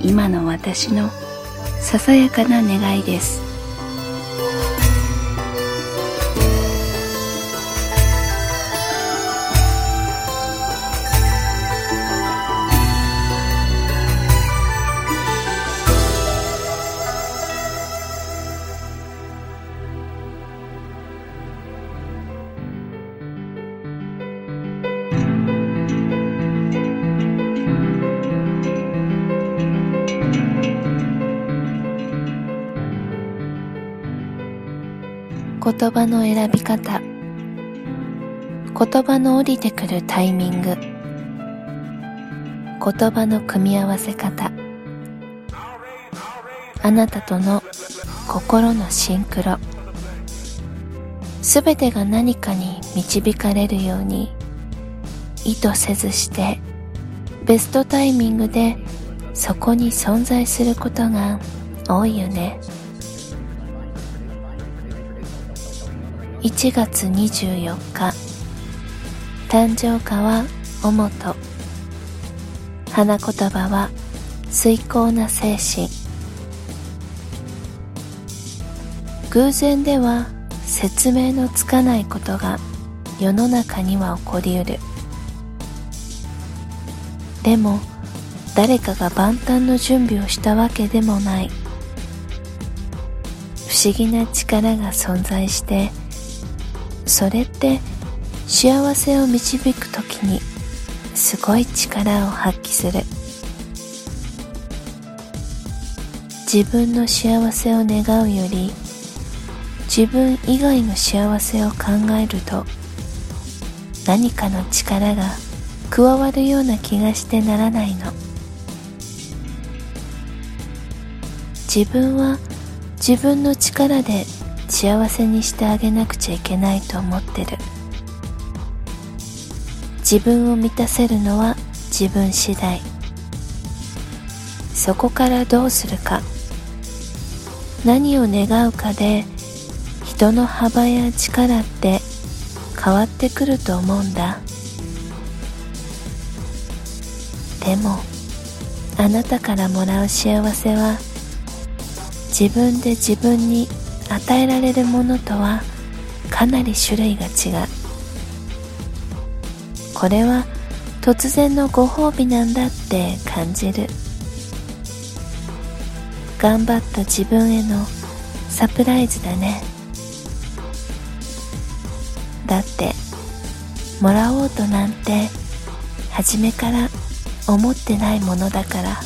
今の私のささやかな願いです。言葉の選び方。言葉の降りてくるタイミング。言葉の組み合わせ方。あなたとの心のシンクロ。すべてが何かに導かれるように意図せずしてベストタイミングでそこに存在することが多いよね。1月24日。誕生花はおもと花言葉は水耕な精神偶然では説明のつかないことが世の中には起こりうる。でも誰かが万端の準備をしたわけでもない。不思議な力が存在してそれって幸せを導く時にすごい力を発揮する。自分の幸せを願うより自分以外の幸せを考えると何かの力が加わるような気がしてならないの。自分は自分の力で幸せにしてあげなくちゃいけないと思ってる。自分を満たせるのは自分次第。そこからどうするか。何を願うかで人の幅や力って変わってくると思うんだ。でもあなたからもらう幸せは自分で自分に与えられるものとはかなり種類が違う。これは突然のご褒美なんだって感じる。頑張った自分へのサプライズだね。だってもらおうとなんて初めから思ってないものだから。